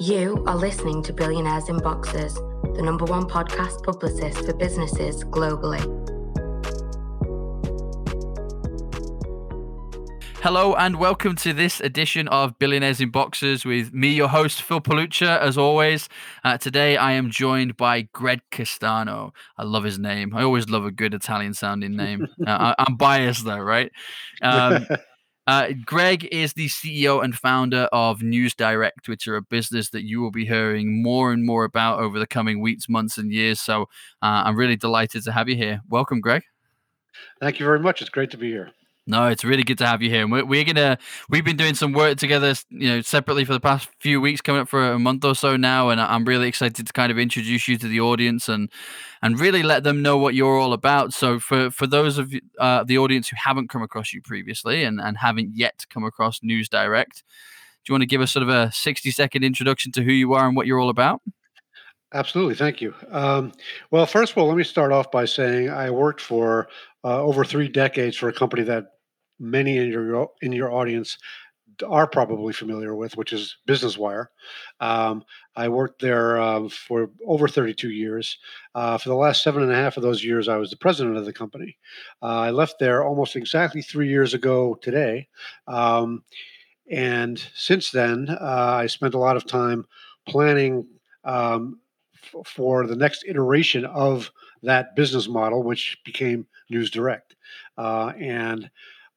You are listening to Billionaires in Boxes, the number one podcast publicist for businesses globally. Hello and welcome to this edition of Billionaires in Boxes with me, your host, Phil Palucha, as always. Uh, today I am joined by Gregg Castano. I love his name. I always love a good Italian sounding name. Uh, I, am biased though, right? Um, uh, Gregg is the CEO and founder of News Direct, which are a business that you will be hearing more and more about over the coming weeks, months, and years. So uh, I'm really delighted to have you here. Welcome, Gregg. Thank you very much. It's great to be here. No, it's really good to have you here. we're, we're, gonna we've been doing some work together, you know, separately for the past few weeks, coming up for a month or so now, and I'm really excited to kind of introduce you to the audience and and really let them know what you're all about. So for for those of uh, the audience who haven't come across you previously and and haven't yet come across News Direct, do you want to give us sort of a 60 second introduction to who you are and what you're all about? Absolutely, thank you. Um, well, first of all, let me start off by saying I worked for uh, over three decades for a company that many in your in your audience are probably familiar with, which is Business Wire. Um, I worked there uh, for over 32 years. Uh, for the last seven and a half of those years, I was the president of the company. Uh, I left there almost exactly three years ago today. Um, and since then, uh, I spent a lot of time planning um, f- for the next iteration of that business model, which became News Direct. Uh, and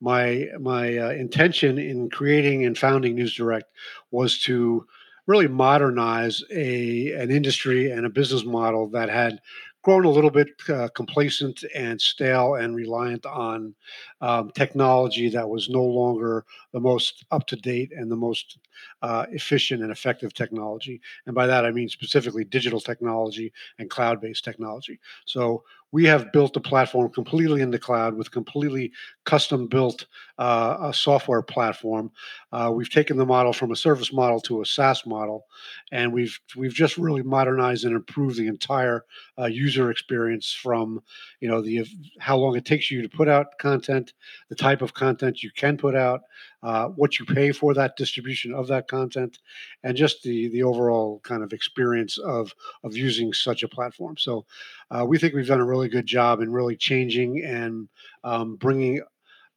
my my uh, intention in creating and founding News Direct was to really modernize a an industry and a business model that had grown a little bit uh, complacent and stale and reliant on um, technology that was no longer the most up to date and the most uh, efficient and effective technology. And by that, I mean specifically digital technology and cloud based technology. So we have built a platform completely in the cloud with completely custom built uh, a software platform. Uh, we've taken the model from a service model to a SaaS model, and we've we've just really modernized and improved the entire uh, user experience from you know the how long it takes you to put out content, the type of content you can put out, uh, what you pay for that distribution of that content, and just the the overall kind of experience of of using such a platform. So, uh, we think we've done a really good job in really changing and um, bringing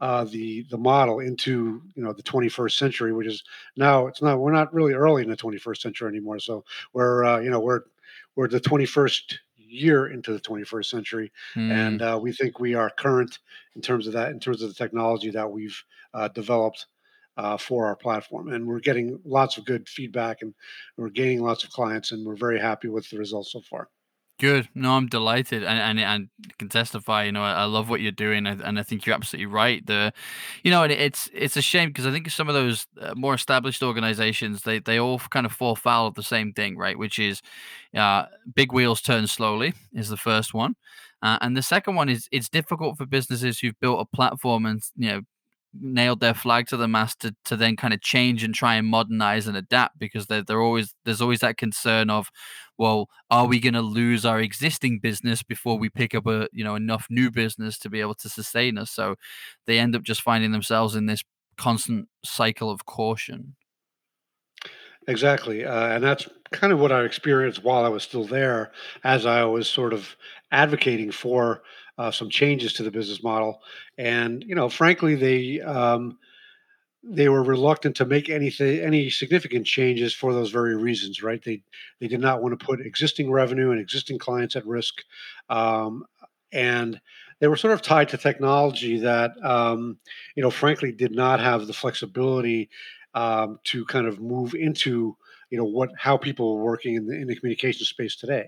uh, the the model into you know the 21st century, which is now it's not we're not really early in the 21st century anymore. So we're uh, you know we're we're the 21st year into the 21st century, mm. and uh, we think we are current in terms of that in terms of the technology that we've uh, developed uh, for our platform. And we're getting lots of good feedback and we're gaining lots of clients, and we're very happy with the results so far. Good. No, I'm delighted, and and, and can testify. You know, I, I love what you're doing, and I think you're absolutely right. The, you know, and it's it's a shame because I think some of those uh, more established organizations they they all kind of fall foul of the same thing, right? Which is, uh, big wheels turn slowly is the first one, uh, and the second one is it's difficult for businesses who've built a platform and you know nailed their flag to the mast to, to then kind of change and try and modernize and adapt because they're, they're always there's always that concern of well are we going to lose our existing business before we pick up a you know enough new business to be able to sustain us? So they end up just finding themselves in this constant cycle of caution. Exactly uh, and that's kind of what i experienced while i was still there as i was sort of advocating for uh, some changes to the business model. And you know, frankly, they um, they were reluctant to make anything any significant changes for those very reasons. Right? They they did not want to put existing revenue and existing clients at risk, um, and they were sort of tied to technology that um, you know, frankly, did not have the flexibility um, to kind of move into you know what how people are working in the, in the communication space today.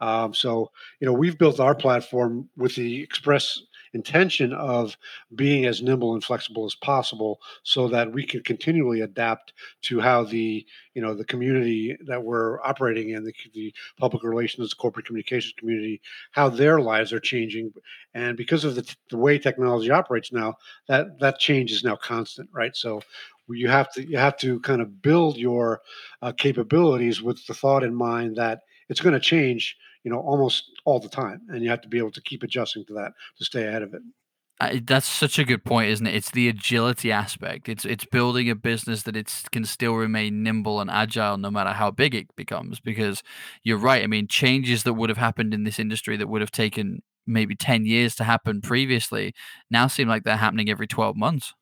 Um, so you know we've built our platform with the express intention of being as nimble and flexible as possible so that we can continually adapt to how the you know the community that we're operating in the, the public relations corporate communications community how their lives are changing. And because of the, the way technology operates now that that change is now constant right? So you have to you have to kind of build your uh, capabilities with the thought in mind that it's going to change you know almost all the time and you have to be able to keep adjusting to that to stay ahead of it I, that's such a good point, isn't it? It's the agility aspect. It's it's building a business that it can still remain nimble and agile no matter how big it becomes. Because you're right. I mean, changes that would have happened in this industry that would have taken maybe ten years to happen previously now seem like they're happening every twelve months.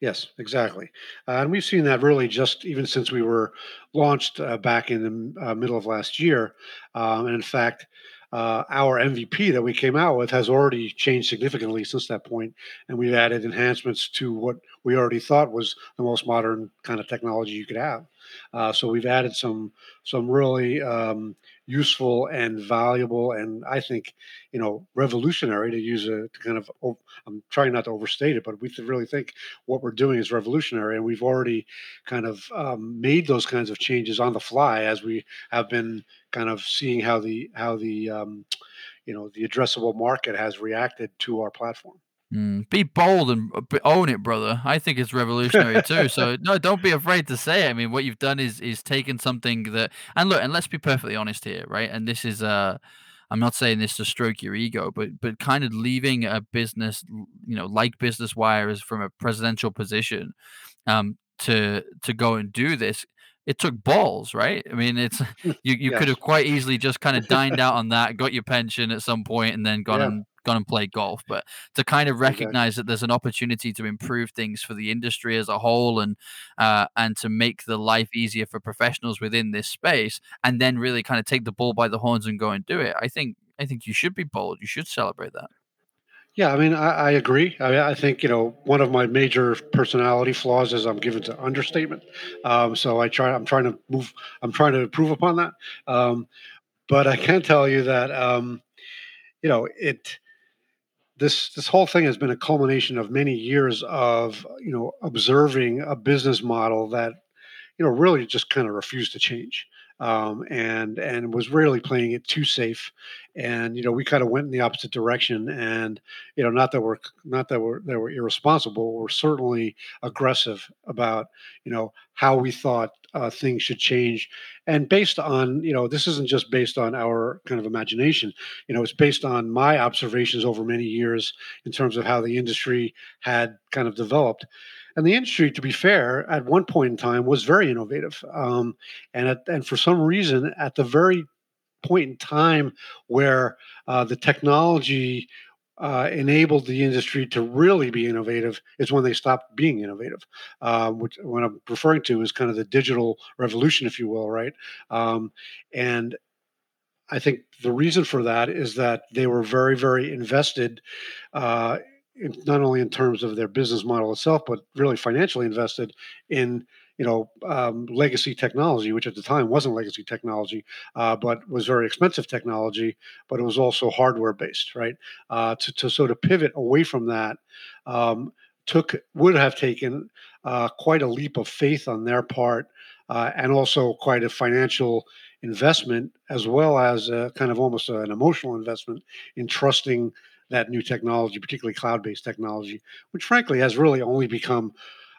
Yes, exactly. Uh, and we've seen that really just even since we were launched uh, back in the uh, middle of last year. Um, and in fact, uh, our MVP that we came out with has already changed significantly since that point, and we've added enhancements to what we already thought was the most modern kind of technology you could have. Uh, so we've added some some really um, useful and valuable, and I think you know revolutionary to use a to kind of. I'm trying not to overstate it, but we really think what we're doing is revolutionary, and we've already kind of um, made those kinds of changes on the fly as we have been kind of seeing how the how the um, you know the addressable market has reacted to our platform. Mm, be bold and uh, own it, brother. I think it's revolutionary too. So no, don't be afraid to say it. I mean, what you've done is is taken something that and look, and let's be perfectly honest here, right? And this is uh I'm not saying this to stroke your ego, but but kind of leaving a business, you know, like Business Wire is from a presidential position, um, to to go and do this it took balls, right? I mean, it's you you yes. could have quite easily just kind of dined out on that, got your pension at some point, and then gone yeah. and gone and played golf. But to kind of recognize exactly. that there's an opportunity to improve things for the industry as a whole, and uh, and to make the life easier for professionals within this space, and then really kind of take the bull by the horns and go and do it. I think I think you should be bold. You should celebrate that. Yeah, I mean, I, I agree. I, I, think you know one of my major personality flaws is I'm given to understatement. Um, so I try. I'm trying to move. I'm trying to improve upon that. Um, but I can tell you that um, you know it. This this whole thing has been a culmination of many years of you know observing a business model that you know really just kind of refused to change um, and and was really playing it too safe. And you know, we kind of went in the opposite direction. And you know, not that we're not that we're that we're irresponsible. We're certainly aggressive about you know how we thought uh, things should change, and based on you know, this isn't just based on our kind of imagination. You know, it's based on my observations over many years in terms of how the industry had kind of developed and the industry, to be fair, at one point in time was very innovative. Um, and at, and for some reason, at the very point in time where uh, the technology uh, enabled the industry to really be innovative is when they stopped being innovative. Um, which what I'm referring to is kind of the digital revolution, if you will, right? Um, and I think the reason for that is that they were very, very invested uh, in, not only in terms of their business model itself, but really financially invested in you know um, legacy technology, which at the time wasn't legacy technology, uh, but was very expensive technology. But it was also hardware based, right? Uh, to, to sort of pivot away from that um, took would have taken uh, quite a leap of faith on their part, uh, and also quite a financial investment, as well as kind of almost an emotional investment in trusting that new technology, particularly cloud-based technology, which frankly has really only become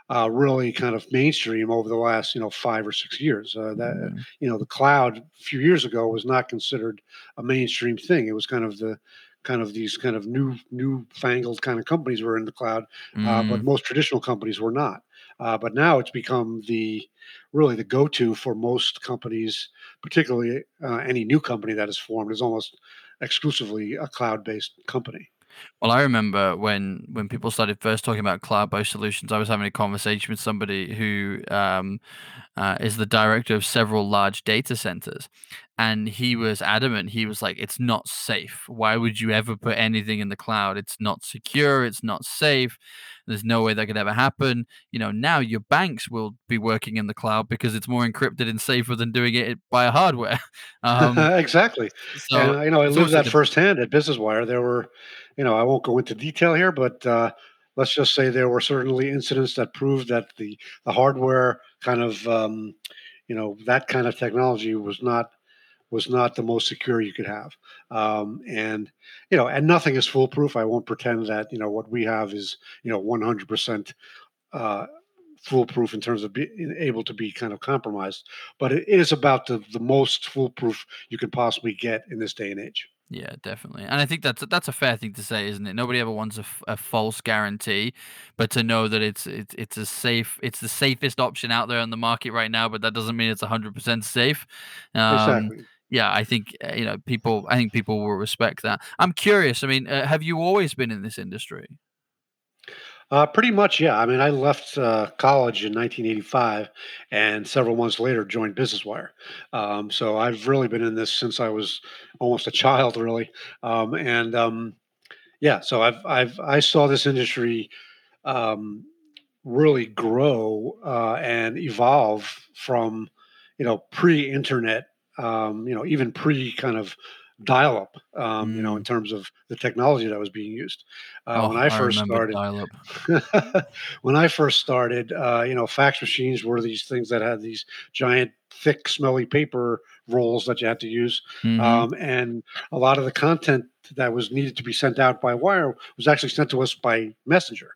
uh, really kind of mainstream over the last you know five or six years. Uh, that mm. you know the cloud a few years ago was not considered a mainstream thing. It was kind of the kind of these kind of new new fangled kind of companies were in the cloud, mm. uh, but mm. most traditional companies were not. Uh, but now it's become the really the go-to for most companies, particularly uh, any new company that is formed is almost exclusively a cloud-based company. Well, I remember when when people started first talking about cloud-based solutions, I was having a conversation with somebody who um, uh, is the director of several large data centers, and he was adamant. He was like, "It's not safe. Why would you ever put anything in the cloud? It's not secure. It's not safe. There's no way that could ever happen. You know, now your banks will be working in the cloud because it's more encrypted and safer than doing it by hardware. Um, exactly. So, and, you know, I lived that firsthand at Business Wire. There were, you know, I won't go into detail here, but uh, let's just say there were certainly incidents that proved that the the hardware kind of, um, you know, that kind of technology was not was not the most secure you could have. Um, and you know, and nothing is foolproof. I won't pretend that you know what we have is you know 100 uh, percent foolproof in terms of being able to be kind of compromised. But it is about the the most foolproof you can possibly get in this day and age. Yeah, definitely. And I think that's that's a fair thing to say, isn't it? Nobody ever wants a false guarantee, but to know that it's it's it's a safe, it's the safest option out there on the market right now, but that doesn't mean it's 100% safe. Um, Exactly. Yeah, I think uh, you know people. I think people will respect that. I'm curious. I mean, uh, have you always been in this industry? Uh, pretty much, yeah. I mean, I left uh, college in 1985, and several months later joined Business Wire. Um, so I've really been in this since I was almost a child, really. Um, and um, yeah, so I've I've I saw this industry um, really grow uh, and evolve from you know pre-internet, um, you know, even pre kind of dial-up, um, you know, in Mm. terms of the technology that was being used. Uh, Oh, when I I first remember started when I first started, uh, you know, fax machines were these things that had these giant, thick, smelly paper rolls that you had to use, hmm um, and a lot of the content that was needed to be sent out by wire was actually sent to us by messenger,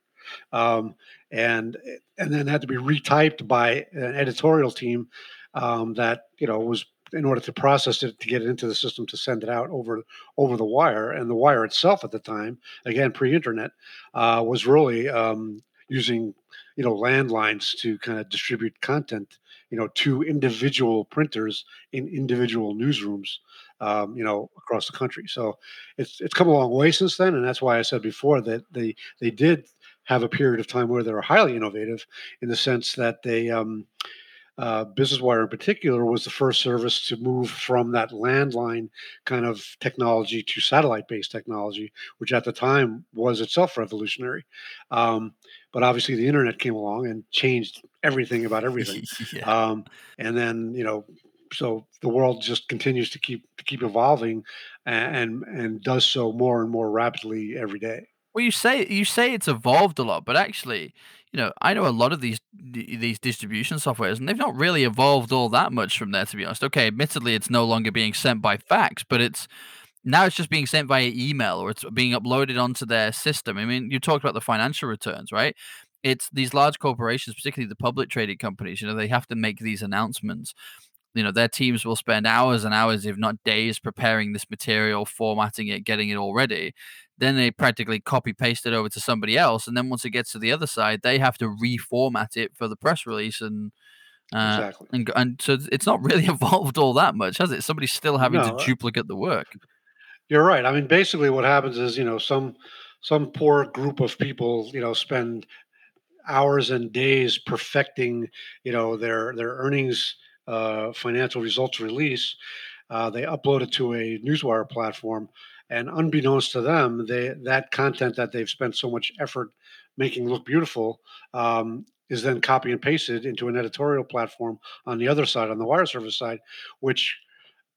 um, and and then had to be retyped by an editorial team um, that you know was in order to process it to get it into the system to send it out over over the wire and the wire itself at the time again pre-internet uh, was really um, using you know landlines to kind of distribute content you know to individual printers in individual newsrooms um, you know across the country. So it's it's come a long way since then and that's why i said before that they they did have a period of time where they were highly innovative in the sense that they um, uh, Business Wire in particular was the first service to move from that landline kind of technology to satellite based technology, which at the time was itself revolutionary. Um, but obviously, the internet came along and changed everything about everything. yeah. Um, and then, you know, so the world just continues to keep to keep evolving and and does so more and more rapidly every day. Well, you say you say it's evolved a lot, but actually, you know, I know a lot of these these distribution softwares, and they've not really evolved all that much from there, to be honest. Okay, admittedly, it's no longer being sent by fax, but it's now it's just being sent via email or it's being uploaded onto their system. I mean, you talked about the financial returns, right? It's these large corporations, particularly the public traded companies. You know, they have to make these announcements you know their teams will spend hours and hours if not days preparing this material formatting it getting it all ready then they practically copy paste it over to somebody else and then once it gets to the other side they have to reformat it for the press release and uh Exactly. and, and so it's not really evolved all that much has it somebody's still having to No, uh, duplicate the work you're right. I mean, basically, what happens is, you know, some some poor group of people, you know, spend hours and days perfecting, you know, their their earnings uh, financial results release. Uh, they upload it to a newswire platform, and unbeknownst to them, they that content that they've spent so much effort making look beautiful um, is then copy and pasted into an editorial platform on the other side, on the wire service side, which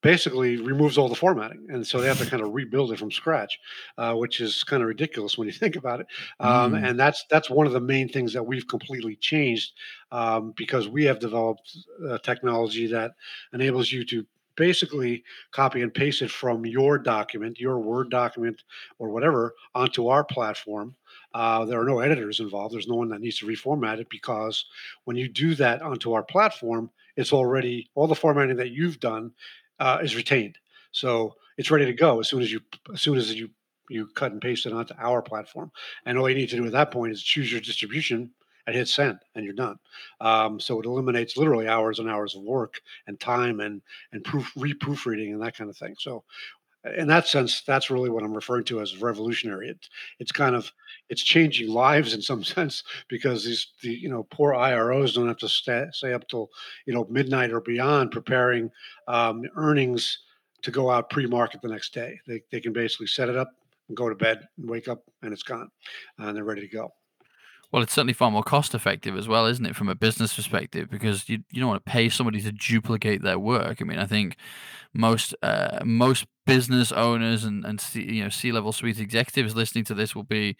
basically removes all the formatting, and so they have to kind of rebuild it from scratch, uh, which is kind of ridiculous when you think about it. Um, mm, and that's that's one of the main things that we've completely changed um, because we have developed uh, technology that enables you to basically copy and paste it from your document, your Word document, or whatever, onto our platform. Uh, there are no editors involved. There's no one that needs to reformat it because when you do that onto our platform, it's already all the formatting that you've done uh, is retained. So it's ready to go as soon as you as soon as you you cut and paste it onto our platform. And all you need to do at that point is choose your distribution and hit send, and you're done. Um, so it eliminates literally hours and hours of work and time and and proof re-proofreading and that kind of thing. So in that sense, that's really what I'm referring to as revolutionary. It, it's kind of it's changing lives in some sense because these the you know poor IROs don't have to stay, stay up till you know midnight or beyond preparing um, earnings to go out pre-market the next day. They they can basically set it up and go to bed and wake up and it's gone and they're ready to go. Well, it's certainly far more cost effective as well, isn't it, from a business perspective? Because you you don't want to pay somebody to duplicate their work. I mean, I think most uh, most business owners and and C, you know C level suite executives listening to this will be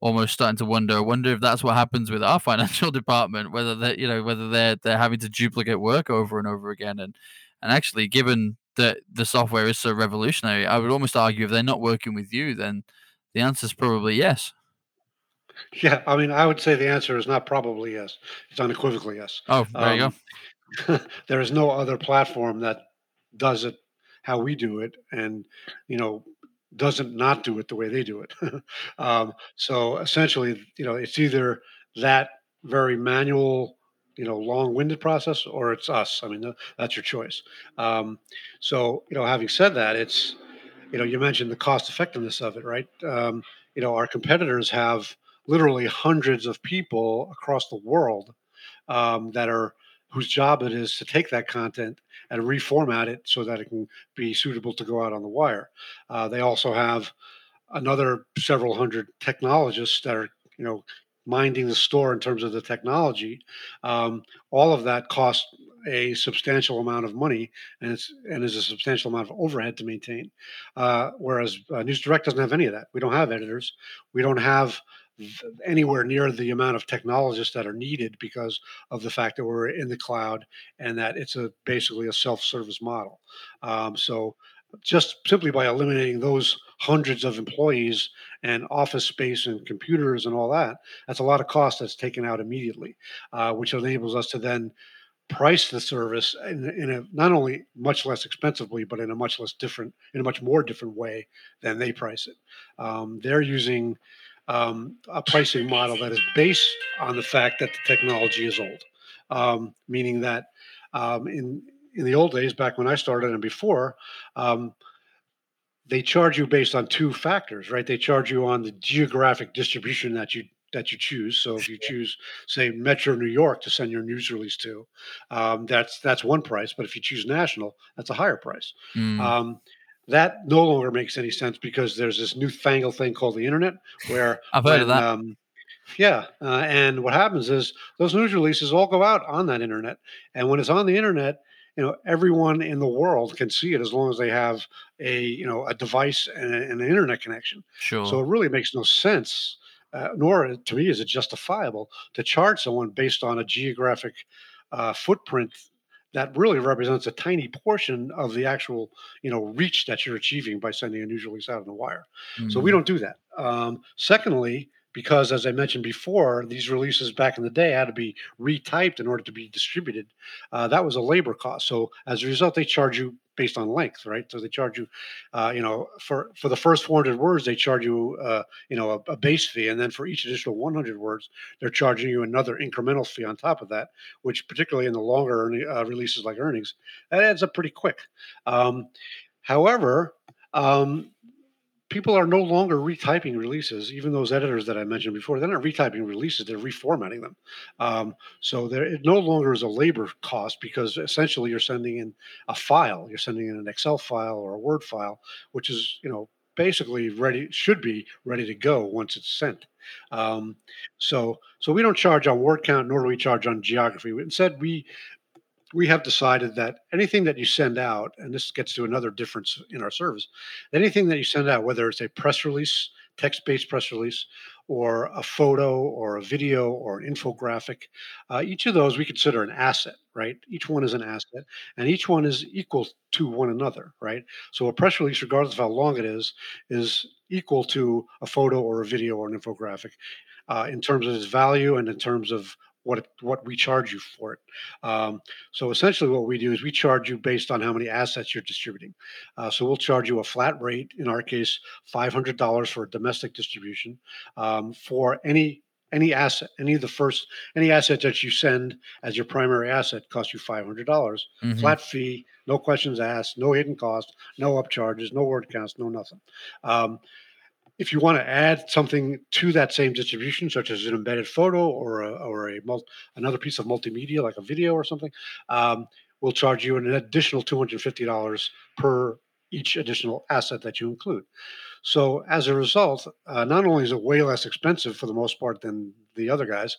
almost starting to wonder wonder if that's what happens with our financial department, whether they you know whether they're they're having to duplicate work over and over again, and and actually given that the software is so revolutionary, I would almost argue if they're not working with you, then the answer is probably yes. Yeah, I mean, I would say the answer is not probably yes. It's unequivocally yes. Oh, there you go. Um, there is no other platform that does it how we do it, and you know, doesn't not do it the way they do it. um, so essentially, you know, it's either that very manual, you know, long-winded process, or it's us. I mean, that's your choice. Um, so, you know, having said that, it's, you know, you mentioned the cost effectiveness of it, right? Um, you know, our competitors have literally hundreds of people across the world um, that are whose job it is to take that content and reformat it so that it can be suitable to go out on the wire. Uh, they also have another several hundred technologists that are, you know, minding the store in terms of the technology. Um, all of that costs a substantial amount of money, and it's and is a substantial amount of overhead to maintain. Uh, whereas uh, News Direct doesn't have any of that. We don't have editors. We don't have anywhere near the amount of technologists that are needed because of the fact that we're in the cloud and that it's a basically a self-service model. Um, so just simply by eliminating those hundreds of employees and office space and computers and all that, that's a lot of cost that's taken out immediately, uh, which enables us to then price the service in, in, a not only much less expensively, but in a much less different, in a much more different way than they price it. Um, they're using um, a pricing model that is based on the fact that the technology is old, um, meaning that um, in in the old days, back when I started and before, um, they charge you based on two factors, right? They charge you on the geographic distribution that you that you choose. So if you choose, say, Metro New York to send your news release to, um, that's that's one price. But if you choose national, that's a higher price. Mm. Um, that no longer makes any sense because there's this newfangled thing called the internet where I've heard of that. Um, yeah, uh, and what happens is those news releases all go out on that internet, and when it's on the internet, you know everyone in the world can see it as long as they have a you know a device and, a, and an internet connection. Sure. So it really makes no sense, uh, nor to me is it justifiable to charge someone based on a geographic uh, footprint that really represents a tiny portion of the actual you know reach that you're achieving by sending a news release out on the wire. So we Mm. don't do that. Um, secondly, because as I mentioned before, these releases back in the day had to be retyped in order to be distributed. Uh, that was a labor cost. So as a result, they charge you based on length, right? So they charge you, uh, you know, for for the first 400 words, they charge you, uh, you know, a, a base fee, and then for each additional 100 words, they're charging you another incremental fee on top of that. Which, particularly in the longer earning, uh, releases like earnings, that adds up pretty quick. Um, however, um, people are no longer retyping releases. Even those editors that I mentioned before, they're not retyping releases; they're reformatting them. Um, so there, it no longer is a labor cost because essentially you're sending in a file. You're sending in an Excel file or a Word file, which is you know basically ready should be ready to go once it's sent. Um, so so we don't charge on word count, nor do we charge on geography. Instead, we we have decided that anything that you send out, and this gets to another difference in our service, anything that you send out, whether it's a press release, text based press release, or a photo, or a video, or an infographic, uh, each of those we consider an asset, right? Each one is an asset, and each one is equal to one another, right? So a press release, regardless of how long it is, is equal to a photo or a video or an infographic uh, in terms of its value and in terms of what it, what we charge you for it. Um, so essentially, what we do is we charge you based on how many assets you're distributing. Uh, so we'll charge you a flat rate. In our case, five hundred dollars for a domestic distribution um, for any any asset, any of the first any asset that you send as your primary asset costs you five hundred dollars. Mhm. Flat fee, no questions asked, no hidden cost, no upcharges, no word counts, no nothing. Um, if you want to add something to that same distribution, such as an embedded photo or a, or a mul- another piece of multimedia like a video or something, um, we'll charge you an additional two hundred fifty dollars per each additional asset that you include. So as a result, uh, not only is it way less expensive for the most part than the other guys,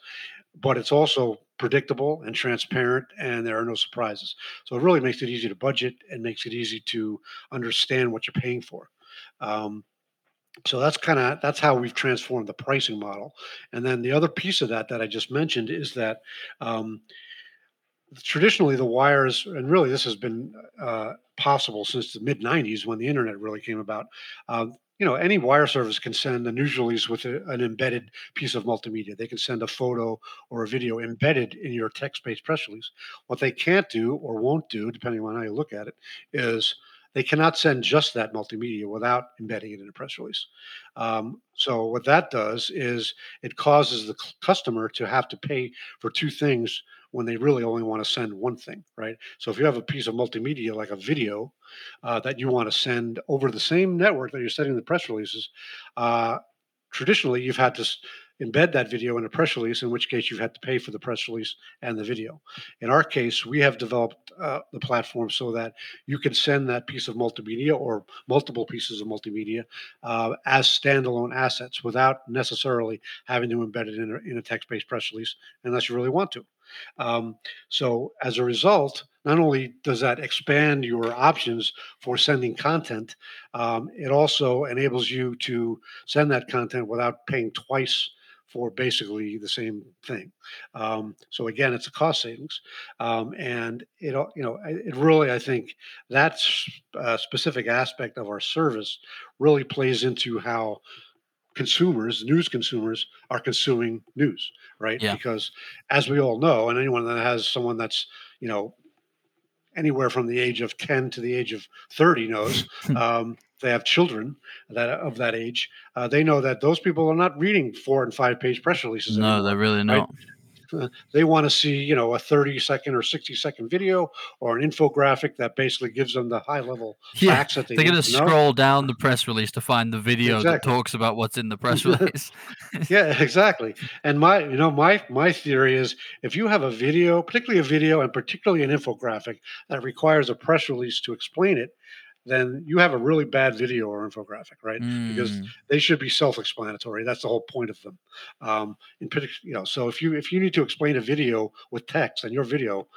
but it's also predictable and transparent, and there are no surprises. So it really makes it easy to budget and makes it easy to understand what you're paying for. Um, so that's kind of that's how we've transformed the pricing model. And then the other piece of that that I just mentioned is that um, traditionally the wires, and really this has been uh, possible since the mid '90s when the internet really came about. Um, you know, any wire service can send a news release with a, an embedded piece of multimedia. They can send a photo or a video embedded in your text-based press release. What they can't do or won't do, depending on how you look at it, is they cannot send just that multimedia without embedding it in a press release. Um, so what that does is it causes the customer to have to pay for two things when they really only want to send one thing, right? So if you have a piece of multimedia like a video uh, that you want to send over the same network that you're sending the press releases, uh, traditionally you've had to embed that video in a press release, in which case you've had to pay for the press release and the video. In our case, we have developed uh, the platform so that you can send that piece of multimedia or multiple pieces of multimedia uh, as standalone assets without necessarily having to embed it in a, in a text-based press release unless you really want to. Um, so as a result, not only does that expand your options for sending content, um, it also enables you to send that content without paying twice for basically the same thing. Um, so again, it's a cost savings, um, and it you know it really I think that uh, specific aspect of our service really plays into how consumers, news consumers, are consuming news, right? Yeah. Because as we all know, and anyone that has someone that's you know anywhere from the age of 10 to the age of 30 knows um, they have children that of that age, uh, they know that those people are not reading four and five page press releases. No, anymore, they're really not. Right? they want to see, you know, a 30 second or 60 second video or an infographic that basically gives them the high level yeah, facts that they They're going to scroll down the press release to find the video exactly. that talks about what's in the press release. yeah, exactly. And my, you know, my my theory is if you have a video, particularly a video and particularly an infographic that requires a press release to explain it, then you have a really bad video or infographic, right? Mm. Because they should be self-explanatory. That's the whole point of them. Um, in particular, you know, so if you if you need to explain a video with text, then your video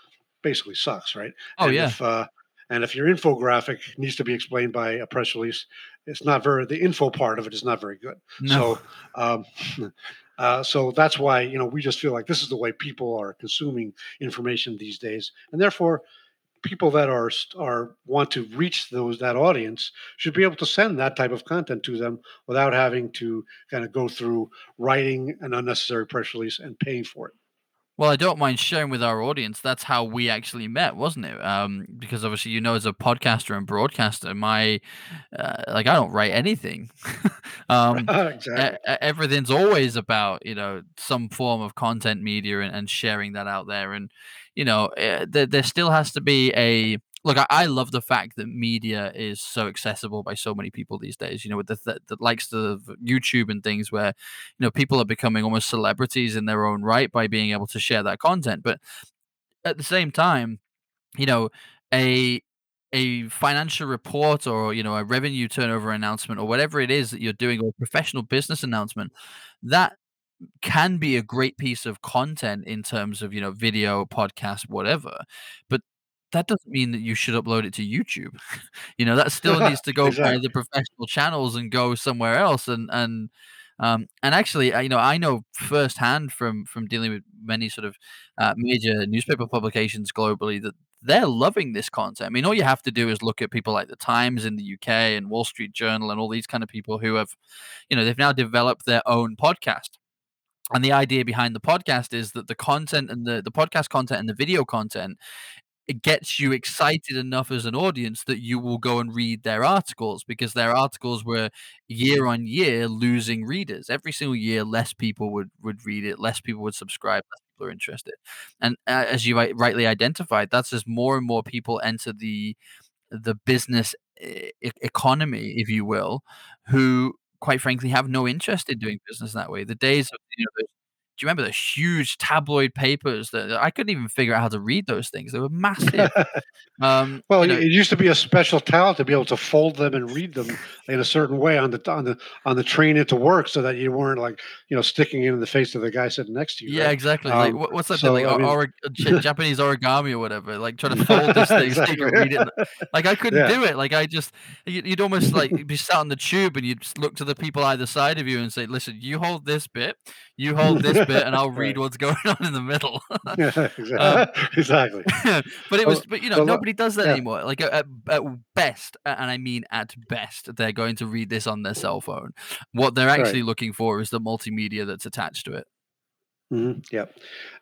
basically sucks, right? Oh and yeah. If, uh, and if your infographic needs to be explained by a press release, it's not very. The info part of it is not very good. No. So. Um, Uh, so that's why you know we just feel like this is the way people are consuming information these days, and therefore people that are are want to reach those that audience should be able to send that type of content to them without having to kind of go through writing an unnecessary press release and paying for it. Well, I don't mind sharing with our audience. That's how we actually met, wasn't it? Um, because obviously, you know, as a podcaster and broadcaster, my uh, like I don't write anything. um, exactly. everything's always about you know some form of content media and, and sharing that out there. And you know, uh, there, there still has to be a look. I, I, love the fact that media is so accessible by so many people these days. You know, with the, the, the likes of YouTube and things, where you know people are becoming almost celebrities in their own right by being able to share that content. But at the same time, you know, a a financial report or you know a revenue turnover announcement or whatever it is that you're doing or a professional business announcement that can be a great piece of content in terms of you know video podcast whatever but that doesn't mean that you should upload it to youtube you know that still needs to go exactly. by the professional channels and go somewhere else and and um, and actually, you know, I know firsthand from from dealing with many sort of uh, major newspaper publications globally that they're loving this content. I mean, all you have to do is look at people like the Times in the UK and Wall Street Journal and all these kind of people who have, you know, they've now developed their own podcast and the idea behind the podcast is that the content and the, the podcast content and the video content it gets you excited enough as an audience that you will go and read their articles because their articles were year on year losing readers. Every single year less people would would read it less people would subscribe less people are interested. And uh, as you rightly identified that's as more and more people enter the the business economy if you will who quite frankly have no interest in doing business that way. The days of you know, you remember the huge tabloid papers that I couldn't even figure out how to read those things? They were massive. Um, well, you know, it used to be a special talent to be able to fold them and read them in a certain way on the on the on the train into work, so that you weren't like you know sticking it in the face of the guy sitting next to you. Yeah, right? exactly. Um, like what's that? So, like I mean, or, Japanese origami or whatever. Like trying to fold this thing exactly. so you can read it. Like I couldn't yeah. do it. Like I just you'd almost like be sat on the tube and you'd look to the people either side of you and say, "Listen, you hold this bit, you hold this bit, and I'll read what's going on in the middle." yeah, exactly. Um, exactly. but it was, but you know, well, nobody does that yeah. anymore. Like at, at, best, and I mean at best, they're going to read this on their cell phone. What they're actually right. looking for is the multimedia that's attached to it. Hmm Yeah,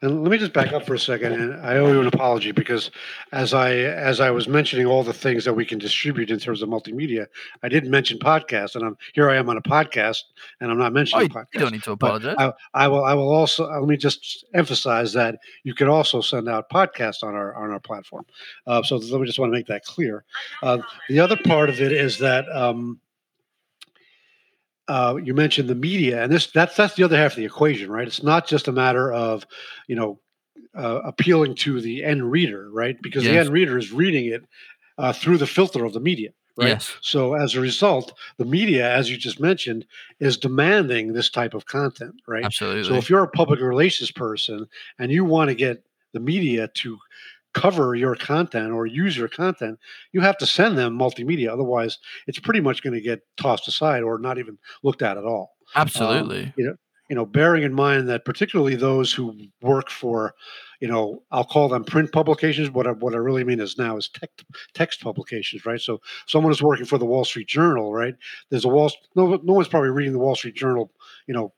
and let me just back up for a second, and I owe you an apology because as I as I was mentioning all the things that we can distribute in terms of multimedia, I didn't mention podcasts, and I'm here. I am on a podcast, and I'm not Oh, mentioning you you don't need to apologize. I, I will I will also let me just emphasize that you can also send out podcasts on our on our platform. Uh, so let me just want to make that clear. Uh, the other part of it is that. Um, uh, you mentioned the media, and this that's that's the other half of the equation, right? It's not just a matter of, you know, uh, appealing to the end reader, right? Because the end reader is reading it uh, through the filter of the media, right? Yes. So as a result, the media, as you just mentioned, is demanding this type of content, right? Absolutely. So if you're a public relations person and you want to get the media to cover your content or use your content, you have to send them multimedia. Otherwise, it's pretty much going to get tossed aside or not even looked at at all. Um, Absolutely. you know, you know, bearing in mind that particularly those who work for, you know, I'll call them print publications. What I, what I really mean is now is text text publications, right? So someone is working for the Wall Street Journal, right? There's a Wall. No, no one's probably reading the Wall Street Journal, you know,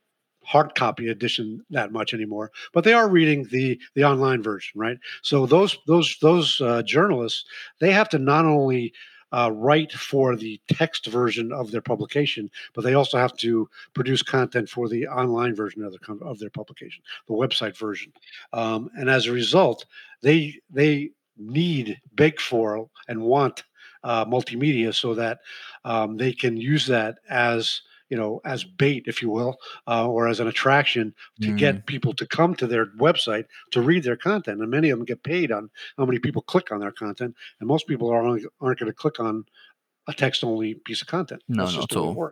hard copy edition that much anymore, but they are reading the the online version, right? So those those those uh, journalists they have to not only uh, write for the text version of their publication, but they also have to produce content for the online version of their of their publication, the website version, um, and as a result, they they need beg for and want uh, multimedia so that um, they can use that as you know as bait, if you will, uh, or as an attraction to Mm, get people to come to their website to read their content. And many of them get paid on how many people click on their content, and most people are only, aren't going to click on a text only piece of content. no, That's not just at all.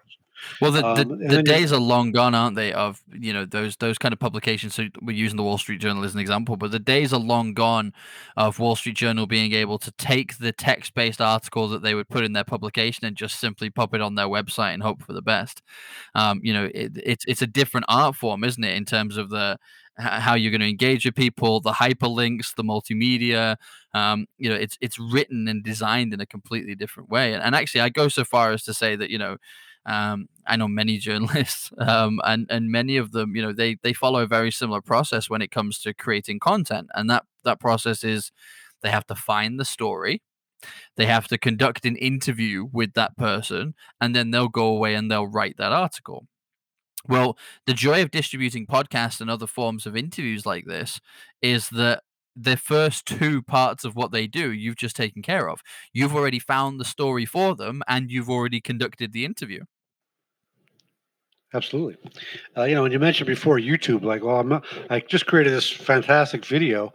Well, the, the, Um, the then you, days are long gone, aren't they? Of you know those those kind of publications. So we're using the Wall Street Journal as an example, but the days are long gone of Wall Street Journal being able to take the text-based article that they would put in their publication and just simply pop it on their website and hope for the best. Um, you know, it, it's it's a different art form, isn't it, in terms of the how you're going to engage with people, the hyperlinks, the multimedia. Um, you know, it's it's written and designed in a completely different way. And, and actually, I go so far as to say that you know um, I know many journalists, um, and and many of them, you know, they they follow a very similar process when it comes to creating content, and that that process is they have to find the story, they have to conduct an interview with that person, and then they'll go away and they'll write that article. Well, the joy of distributing podcasts and other forms of interviews like this is that the first two parts of what they do, you've just taken care of. You've already found the story for them and you've already conducted the interview. absolutely. Uh, you know, and you mentioned before YouTube, like, well, I'm I just created this fantastic video.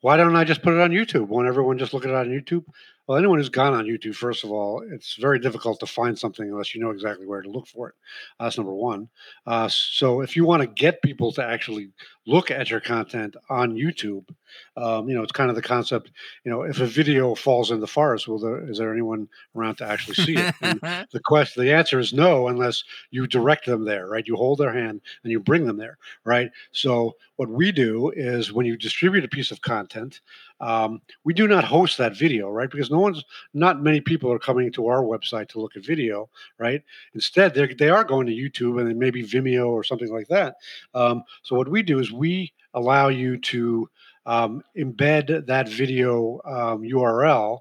Why don't I just put it on YouTube? Won't everyone just look at it on YouTube? Well, anyone who's gone on YouTube, first of all, it's very difficult to find something unless you know exactly where to look for it. That's number one. Uh, so if you want to get people to actually look at your content on YouTube, um, you know, it's kind of the concept. You know, if a video falls in the forest, will there is there anyone around to actually see it? And the question, the answer is no, unless you direct them there, right? You hold their hand and you bring them there, right? So what we do is when you distribute a piece of content, um, we do not host that video, right? Because no one's, not many people are coming to our website to look at video, right? Instead, they they are going to YouTube and then maybe Vimeo or something like that. Um, so what we do is we allow you to um, embed that video um, URL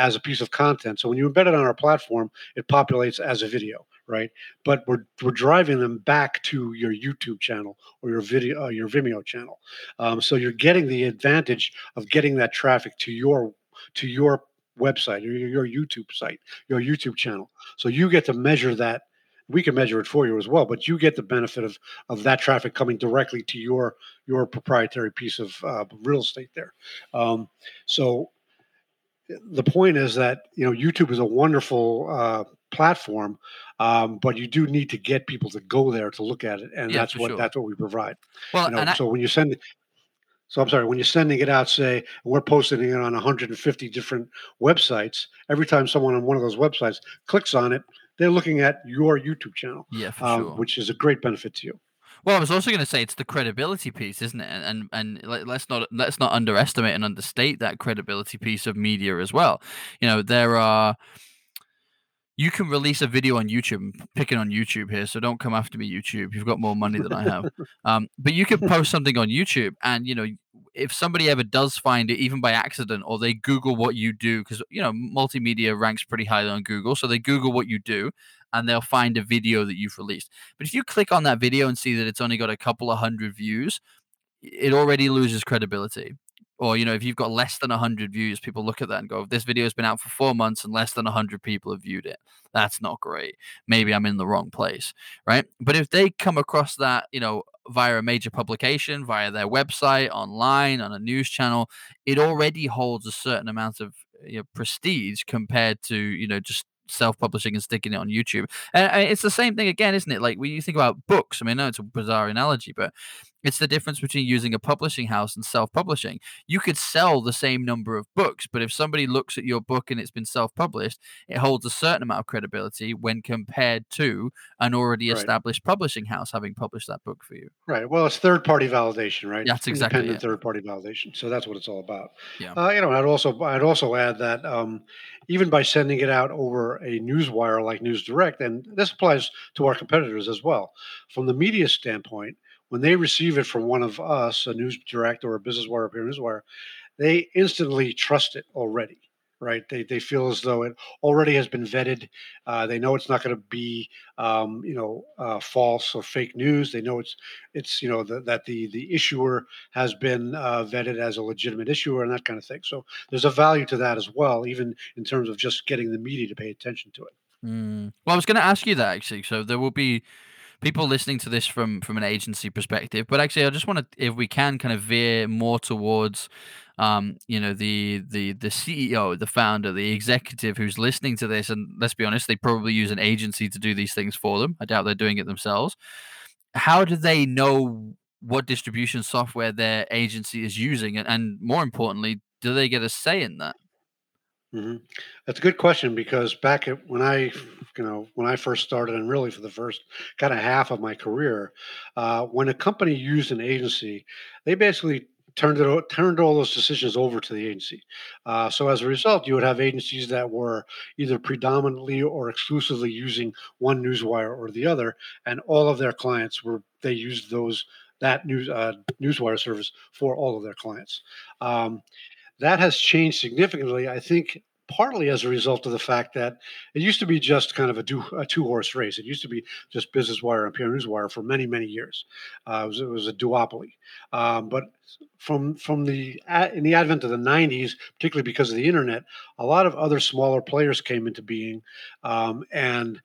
as a piece of content. So when you embed it on our platform, it populates as a video, right? But we're we're driving them back to your YouTube channel or your video uh, your Vimeo channel. Um, so you're getting the advantage of getting that traffic to your to your website or your, your YouTube site, your YouTube channel. So you get to measure that. We can measure it for you as well, but you get the benefit of of that traffic coming directly to your your proprietary piece of uh, real estate there. Um, so the point is that you know YouTube is a wonderful uh, platform, um, but you do need to get people to go there to look at it, and yeah, that's what sure. that's what we provide. Well, You know, I, so when you send so I'm sorry, when you're sending it out, say we're posting it on 150 different websites, every time someone on one of those websites clicks on it, they're looking at your YouTube channel, yeah, for um, sure. which is a great benefit to you. Well, I was also going to say it's the credibility piece, isn't it? And and, and let, let's not let's not underestimate and understate that credibility piece of media as well. You know, there are you can release a video on YouTube. I'm picking on YouTube here, so don't come after me, YouTube. You've got more money than I have. Um, but you can post something on YouTube, and you know, if somebody ever does find it, even by accident, or they Google what you do, because you know, multimedia ranks pretty highly on Google, so they Google what you do, and they'll find a video that you've released. But if you click on that video and see that it's only got a couple of hundred views, it already loses credibility. Or you know if you've got less than 100 views people look at that and go this video has been out for four months and less than 100 people have viewed it that's not great. Maybe i'm in the wrong place right? But if they come across that you know via a major publication via their website online on a news channel it already holds a certain amount of you know, prestige compared to you know just self-publishing and sticking it on YouTube. And it's the same thing again, isn't it? Like when you think about books, I mean, I know it's a bizarre analogy, but it's the difference between using a publishing house and self-publishing. You could sell the same number of books, but if somebody looks at your book and it's been self-published, it holds a certain amount of credibility when compared to an already established publishing house having published that book for you. Right. Well, it's third-party validation, right? That's exactly independent third-party validation. So that's what it's all about. Yeah. Uh, you know, I'd also I'd also add that um, even by sending it out over a newswire like News Direct, and this applies to our competitors as well, from the media standpoint when they receive it from one of us, a news direct or a business wire or PR Newswire, they instantly trust it already, right? They, they feel as though it already has been vetted. Uh, they know it's not going to be, um, you know, uh, false or fake news. They know it's, it's you know, the, that the the issuer has been uh, vetted as a legitimate issuer and that kind of thing. So there's a value to that as well, even in terms of just getting the media to pay attention to it. Mm. Well, I was going to ask you that actually. So there will be people listening to this from from an agency perspective. But actually, I just want to, if we can, kind of veer more towards, um, you know, the the the CEO, the founder, the executive who's listening to this. And let's be honest, they probably use an agency to do these things for them. I doubt they're doing it themselves. How do they know what distribution software their agency is using, and, and more importantly, do they get a say in that? hmm That's a good question because back at when I, you know, when I first started, and really for the first kind of half of my career, uh, when a company used an agency, they basically turned it turned all those decisions over to the agency. Uh, so as a result, you would have agencies that were either predominantly or exclusively using one newswire or the other, and all of their clients were they used those that news uh, newswire service for all of their clients. Um, that has changed significantly. I think partly as a result of the fact that it used to be just kind of a, do, a two horse race. It used to be just Business Wire and PR Newswire for many, many years. Uh, it, was, it, was, a duopoly. Um, but from from the in the advent of the 90s, particularly because of the internet, a lot of other smaller players came into being, um, and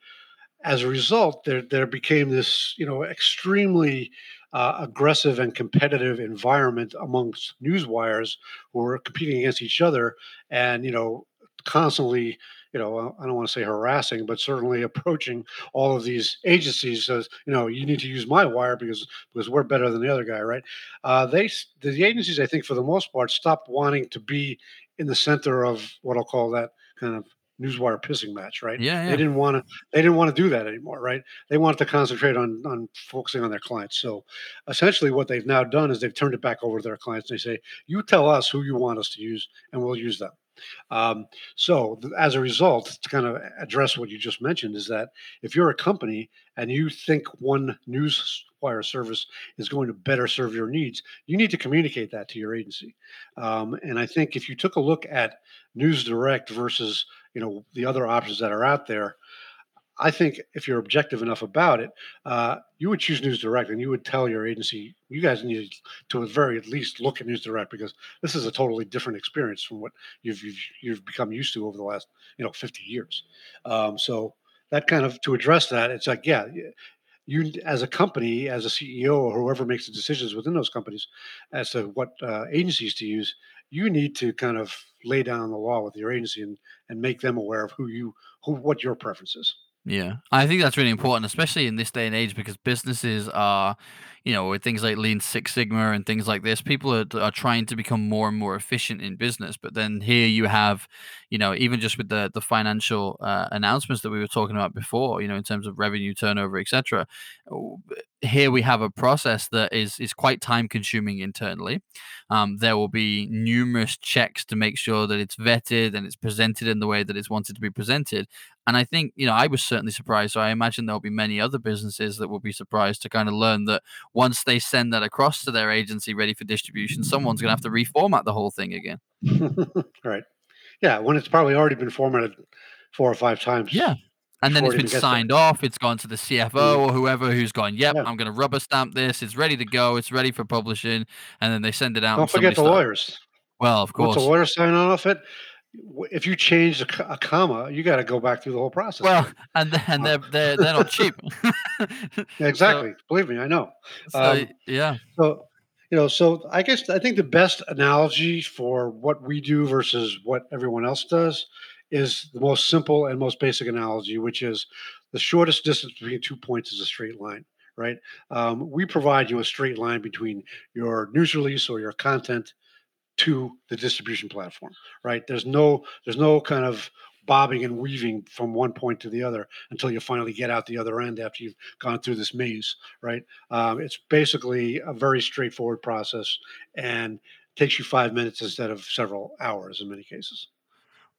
as a result, there there became this you know extremely uh, aggressive and competitive environment amongst news wires who were competing against each other and you know constantly you know i don't want to say harassing but certainly approaching all of these agencies as you know you need to use my wire because because we're better than the other guy right uh, they the agencies i think for the most part stopped wanting to be in the center of what i'll call that kind of newswire pissing match, right? Yeah, yeah. They didn't want to. They didn't want to do that anymore, right? They wanted to concentrate on on focusing on their clients. So, essentially, what they've now done is they've turned it back over to their clients. They say, "You tell us who you want us to use, and we'll use them." Um, so, as a result, to kind of address what you just mentioned, is that if you're a company and you think one news wire service is going to better serve your needs, you need to communicate that to your agency. Um, and I think if you took a look at News Direct versus you know the other options that are out there, I think if you're objective enough about it, uh, you would choose News Direct and you would tell your agency, you guys need to at very least look at News Direct because this is a totally different experience from what you've you've, you've become used to over the last you know 50 years. Um, so that kind of to address that, it's like yeah, you as a company, as a CEO or whoever makes the decisions within those companies as to what uh, agencies to use, you need to kind of lay down the law with your agency and and make them aware of who you who what your preference is. Yeah, I think that's really important, especially in this day and age, because businesses are, you know, with things like Lean Six Sigma and things like this, people are, are trying to become more and more efficient in business. But then here you have, you know, even just with the the financial uh, announcements that we were talking about before, you know, in terms of revenue turnover, etc. Here we have a process that is is quite time consuming internally. Um, there will be numerous checks to make sure that it's vetted and it's presented in the way that it's wanted to be presented and I think, you know, I was certainly surprised. So I imagine there'll be many other businesses that will be surprised to kind of learn that once they send that across to their agency ready for distribution, someone's going to have to reformat the whole thing again. right. Yeah. When it's probably already been formatted four or five times. Yeah. And then it's been signed there. off. It's gone to the CFO mm. or whoever who's gone, yep, yeah. I'm going to rubber stamp this. It's ready to go. It's ready for publishing. And then they send it out. Don't forget the starts. lawyers. Well, of course. Once the lawyer sign off it, if you change a, a comma, you got to go back through the whole process. Well, and and they're they're, they're not cheap. exactly. So, Believe me, I know. So, um, yeah. So you know, so I guess I think the best analogy for what we do versus what everyone else does is the most simple and most basic analogy, which is the shortest distance between two points is a straight line right? Um, we provide you a straight line between your news release or your content to the distribution platform, right? There's no there's no kind of bobbing and weaving from one point to the other until you finally get out the other end after you've gone through this maze, right? Um, it's basically a very straightforward process and takes you five minutes instead of several hours in many cases.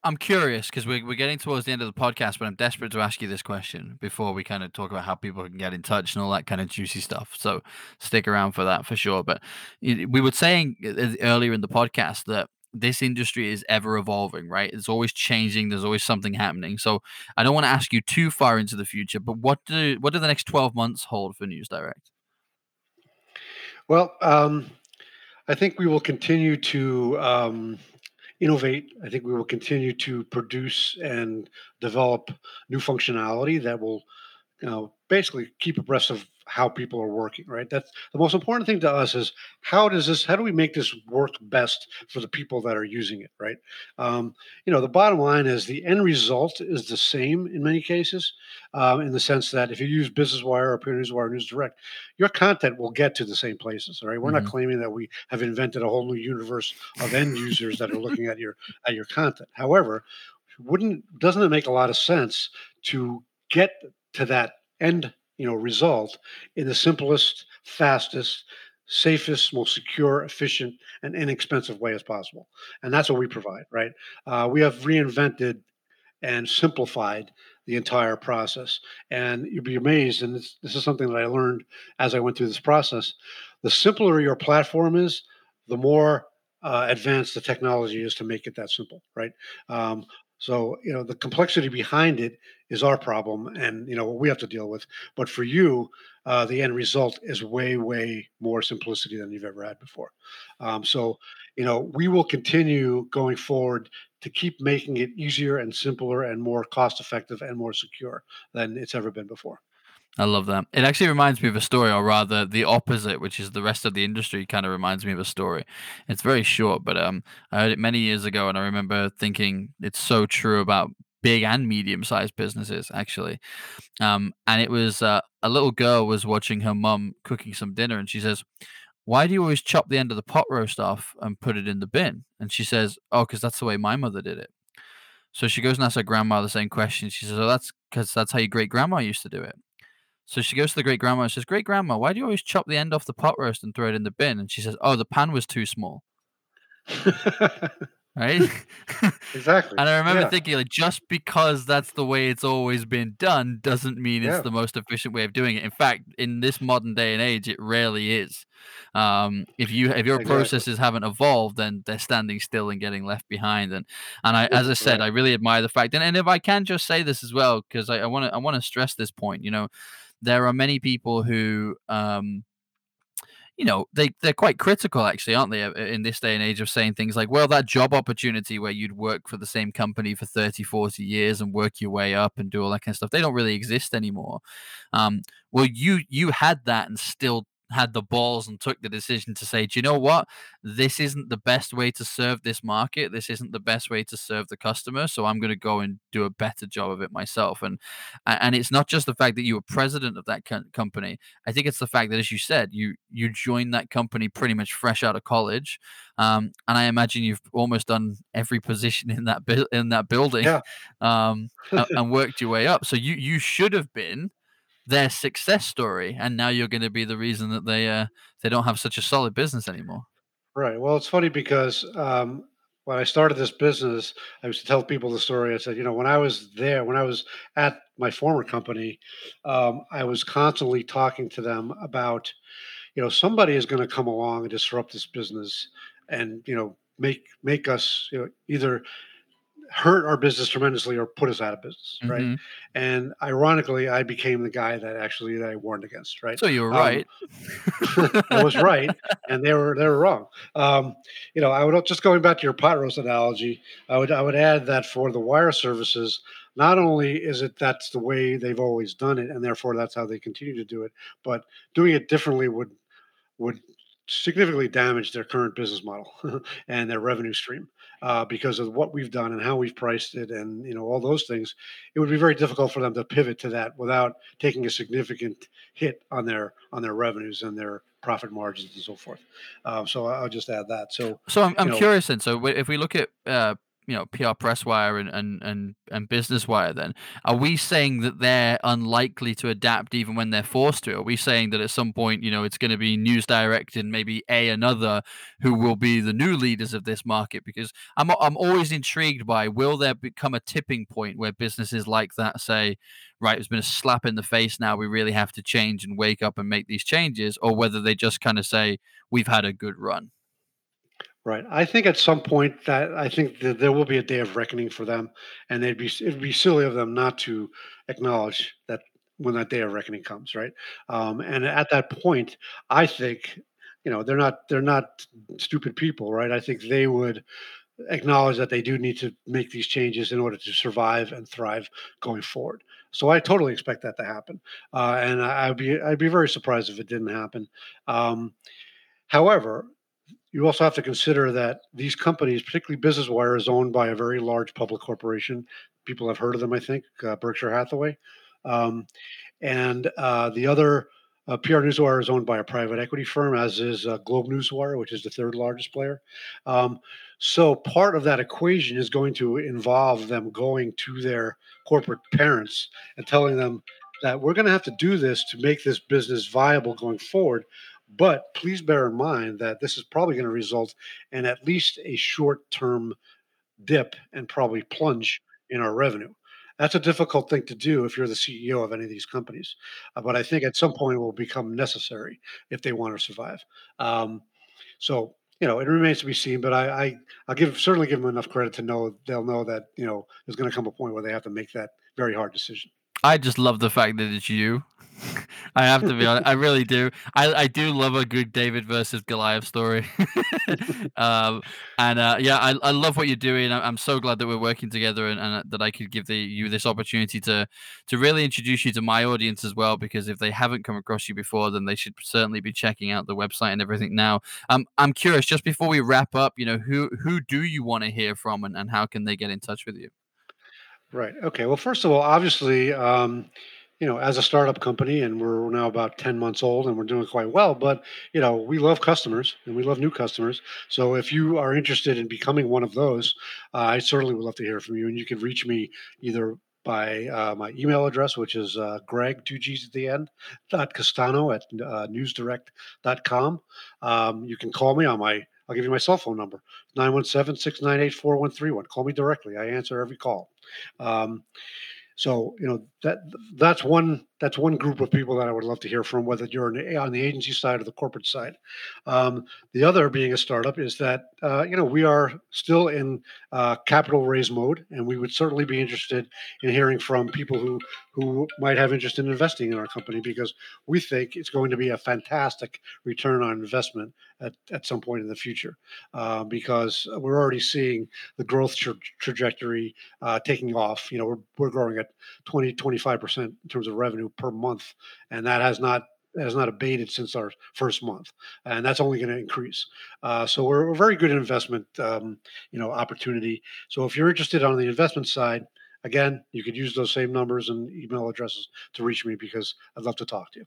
I'm curious because we're, we're getting towards the end of the podcast, but I'm desperate to ask you this question before we kind of talk about how people can get in touch and all that kind of juicy stuff. So stick around for that for sure. But we were saying earlier in the podcast that this industry is ever evolving, right? It's always changing. There's always something happening. So I don't want to ask you too far into the future, but what do what do the next 12 months hold for News Direct? Well, um, I think we will continue to um, innovate. I think we will continue to produce and develop new functionality that will, you know, basically keep abreast of how people are working right? That's the most important thing to us is how does this how do we make this work best for the people that are using it right? Um, you know the bottom line is the end result is the same in many cases um, in the sense that if you use business wire or News Wire News Direct your content will get to the same places all right? We're mm-hmm. not claiming that we have invented a whole new universe of end users that are looking at your at your content. However wouldn't doesn't it make a lot of sense to get to that end you know result in the simplest, fastest, safest, most secure, efficient, and inexpensive way as possible. And that's what we provide, right? Uh, we have reinvented and simplified the entire process. And you'd be amazed, and this, this is something that I learned as I went through this process. The simpler your platform is, the more uh, advanced the technology is to make it that simple, right? Um, so, you know, the complexity behind it is our problem and, you know, what we have to deal with. But for you, uh, the end result is way, way more simplicity than you've ever had before. Um, so, you know, we will continue going forward to keep making it easier and simpler and more cost effective and more secure than it's ever been before. I love that. It actually reminds me of a story, or rather, the opposite, which is the rest of the industry kind of reminds me of a story. It's very short, but um, I heard it many years ago, and I remember thinking it's so true about big and medium-sized businesses, actually. Um, and it was uh, a little girl was watching her mum cooking some dinner, and she says, "Why do you always chop the end of the pot roast off and put it in the bin?" And she says, "Oh, because that's the way my mother did it." So she goes and asks her grandma the same question. She says, "Oh, that's because that's how your great grandma used to do it." So she goes to the great grandma and says, Great grandma, why do you always chop the end off the pot roast and throw it in the bin? And she says, Oh, the pan was too small. right? exactly. and I remember yeah. thinking, like, just because that's the way it's always been done doesn't mean it's the most efficient way of doing it. In fact, in this modern day and age, it rarely is. Um, if you if your exactly. processes haven't evolved, then they're standing still and getting left behind. And and I, as I said, right. I really admire the fact. And, and if I can just say this as well, because I want to I want to stress this point. You know there are many people who um, you know they they're quite critical actually aren't they in this day and age of saying things like well that job opportunity where you'd work for the same company for 30 40 years and work your way up and do all that kind of stuff they don't really exist anymore. Um, well you you had that and still had the balls and took the decision to say, do you know what? This isn't the best way to serve this market. This isn't the best way to serve the customer. So I'm going to go and do a better job of it myself. And and it's not just the fact that you were president of that company. I think it's the fact that, as you said, you you joined that company pretty much fresh out of college. Um, and I imagine you've almost done every position in that bu- in that building, yeah. um, and, and worked your way up. So you you should have been their success story, and now you're going to be the reason that they uh, they don't have such a solid business anymore. Right. Well, it's funny because um, when I started this business, I used to tell people the story. I said, you know, when I was there, when I was at my former company, um, I was constantly talking to them about, you know, somebody is going to come along and disrupt this business, and you know, make make us you know either hurt our business tremendously or put us out of business, right? hmm And ironically, I became the guy that actually that I warned against, right? So you were Um, right. I was right, and they were they were wrong. Um, you know, I would just going back to your pot roast analogy. I would I would add that for the wire services, not only is it that's the way they've always done it, and therefore that's how they continue to do it, but doing it differently would would significantly damage their current business model and their revenue stream uh, because of what we've done and how we've priced it and you know all those things it would be very difficult for them to pivot to that without taking a significant hit on their on their revenues and their profit margins and so forth. Um, so i'll just add that. So So I'm I'm know curious and So if we look at uh, you know PR Press Wire and and and and Business Wire, then are we saying that they're unlikely to adapt even when they're forced to? Are we saying that at some point, you know, it's going to be News Direct and maybe a another who will be the new leaders of this market? Because I'm I'm always intrigued by will there become a tipping point where businesses like that say, right, it's been a slap in the face. Now we really have to change and wake up and make these changes, or whether they just kind of say we've had a good run. Right. I think at some point that I think that there will be a day of reckoning for them, and they'd be it'd be silly of them not to acknowledge that when that day of reckoning comes, right? Um, and at that point, I think you know they're not they're not stupid people, right? I think they would acknowledge that they do need to make these changes in order to survive and thrive going forward. So I totally expect that to happen, uh, and I- I'd be I'd be very surprised if it didn't happen. Um, however, you also have to consider that these companies, particularly Business Wire, is owned by a very large public corporation. People have heard of them, I think, uh, Berkshire Hathaway. Um, and uh, the other uh, PR Newswire is owned by a private equity firm, as is uh, Globe Newswire, which is the third largest player. Um, so part of that equation is going to involve them going to their corporate parents and telling them that we're going to have to do this to make this business viable going forward. But please bear in mind that this is probably going to result in at least a short term dip and probably plunge in our revenue. That's a difficult thing to do if you're the CEO of any of these companies. Uh, but I think at some point it will become necessary if they want to survive. Um, so, you know, it remains to be seen, but I, I I'll give certainly give them enough credit to know they'll know that, you know, there's going to come a point where they have to make that very hard decision. I just love the fact that it's you. I have to be honest. I really do. I, I do love a good David versus Goliath story. um, and uh, yeah, I, I love what you're doing. I'm, so glad that we're working together and, and that I could give the, you this opportunity to to really introduce you to my audience as well. Because if they haven't come across you before, then they should certainly be checking out the website and everything now. Um, I'm curious, just before we wrap up, you know, who who do you want to hear from, and, and how can they get in touch with you? Right. Okay. Well, first of all, obviously, um, you know, as a startup company, and we're now about 10 months old and we're doing quite well, but, you know, we love customers and we love new customers. So if you are interested in becoming one of those, uh, I certainly would love to hear from you. And you can reach me either by uh, my email address, which is uh, Gregg, two G's at the end, dot Castano at uh, newsdirect.com. Um, you can call me on my, I'll give you my cell phone number, 917 698 4131. Call me directly. I answer every call. Um, so you know that that's one that's one group of people that I would love to hear from, whether you're on the, agency side or the corporate side. Um, the other, being a startup, is that uh, you know we are still in uh, capital raise mode, and we would certainly be interested in hearing from people who who might have interest in investing in our company because we think it's going to be a fantastic return on investment at, at some point in the future uh, because we're already seeing the growth tra- trajectory uh, taking off. You know, we're, we're growing at 20, 25% in terms of revenue per month. And that has not has not abated since our first month, and that's only going to increase. Uh, so we're a very good investment, um, you know, opportunity. So if you're interested on the investment side, again, you could use those same numbers and email addresses to reach me because I'd love to talk to you.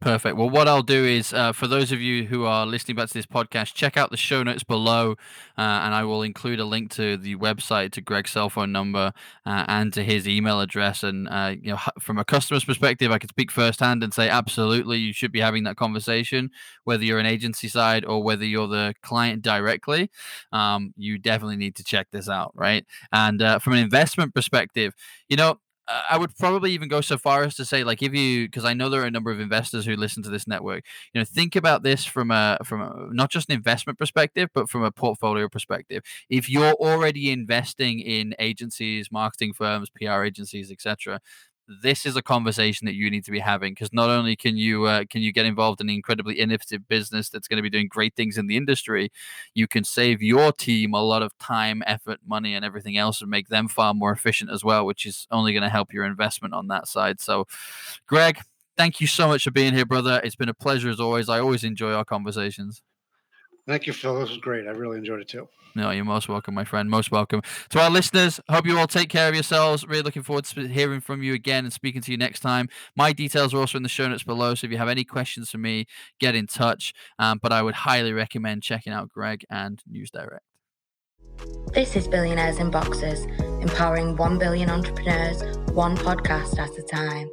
Perfect. Well, what I'll do is, uh, for those of you who are listening back to this podcast, check out the show notes below, uh, and I will include a link to the website, to Gregg's cell phone number, uh, and to his email address. And uh, you know, from a customer's perspective, I can speak firsthand and say, absolutely, you should be having that conversation, whether you're an agency side or whether you're the client directly. Um, you definitely need to check this out, right? And uh, from an investment perspective, you know, I would probably even go so far as to say, like, if you, because I know there are a number of investors who listen to this network, you know, think about this from a from a, not just an investment perspective, but from a portfolio perspective. If you're already investing in agencies, marketing firms, PR agencies, etc., this is a conversation that you need to be having because not only can you uh, can you get involved in an incredibly innovative business that's going to be doing great things in the industry you can save your team a lot of time effort money and everything else and make them far more efficient as well which is only going to help your investment on that side. So Gregg thank you so much for being here brother. It's been a pleasure as always. I always enjoy our conversations Thank you, Phil. This was great. I really enjoyed it too. No, you're most welcome, my friend. Most welcome. To our listeners, hope you all take care of yourselves. Really looking forward to hearing from you again and speaking to you next time. My details are also in the show notes below. So if you have any questions for me, get in touch. Um, but I would highly recommend checking out Gregg and News Direct. This is Billionaires in Boxes, empowering 1 billion entrepreneurs, one podcast at a time.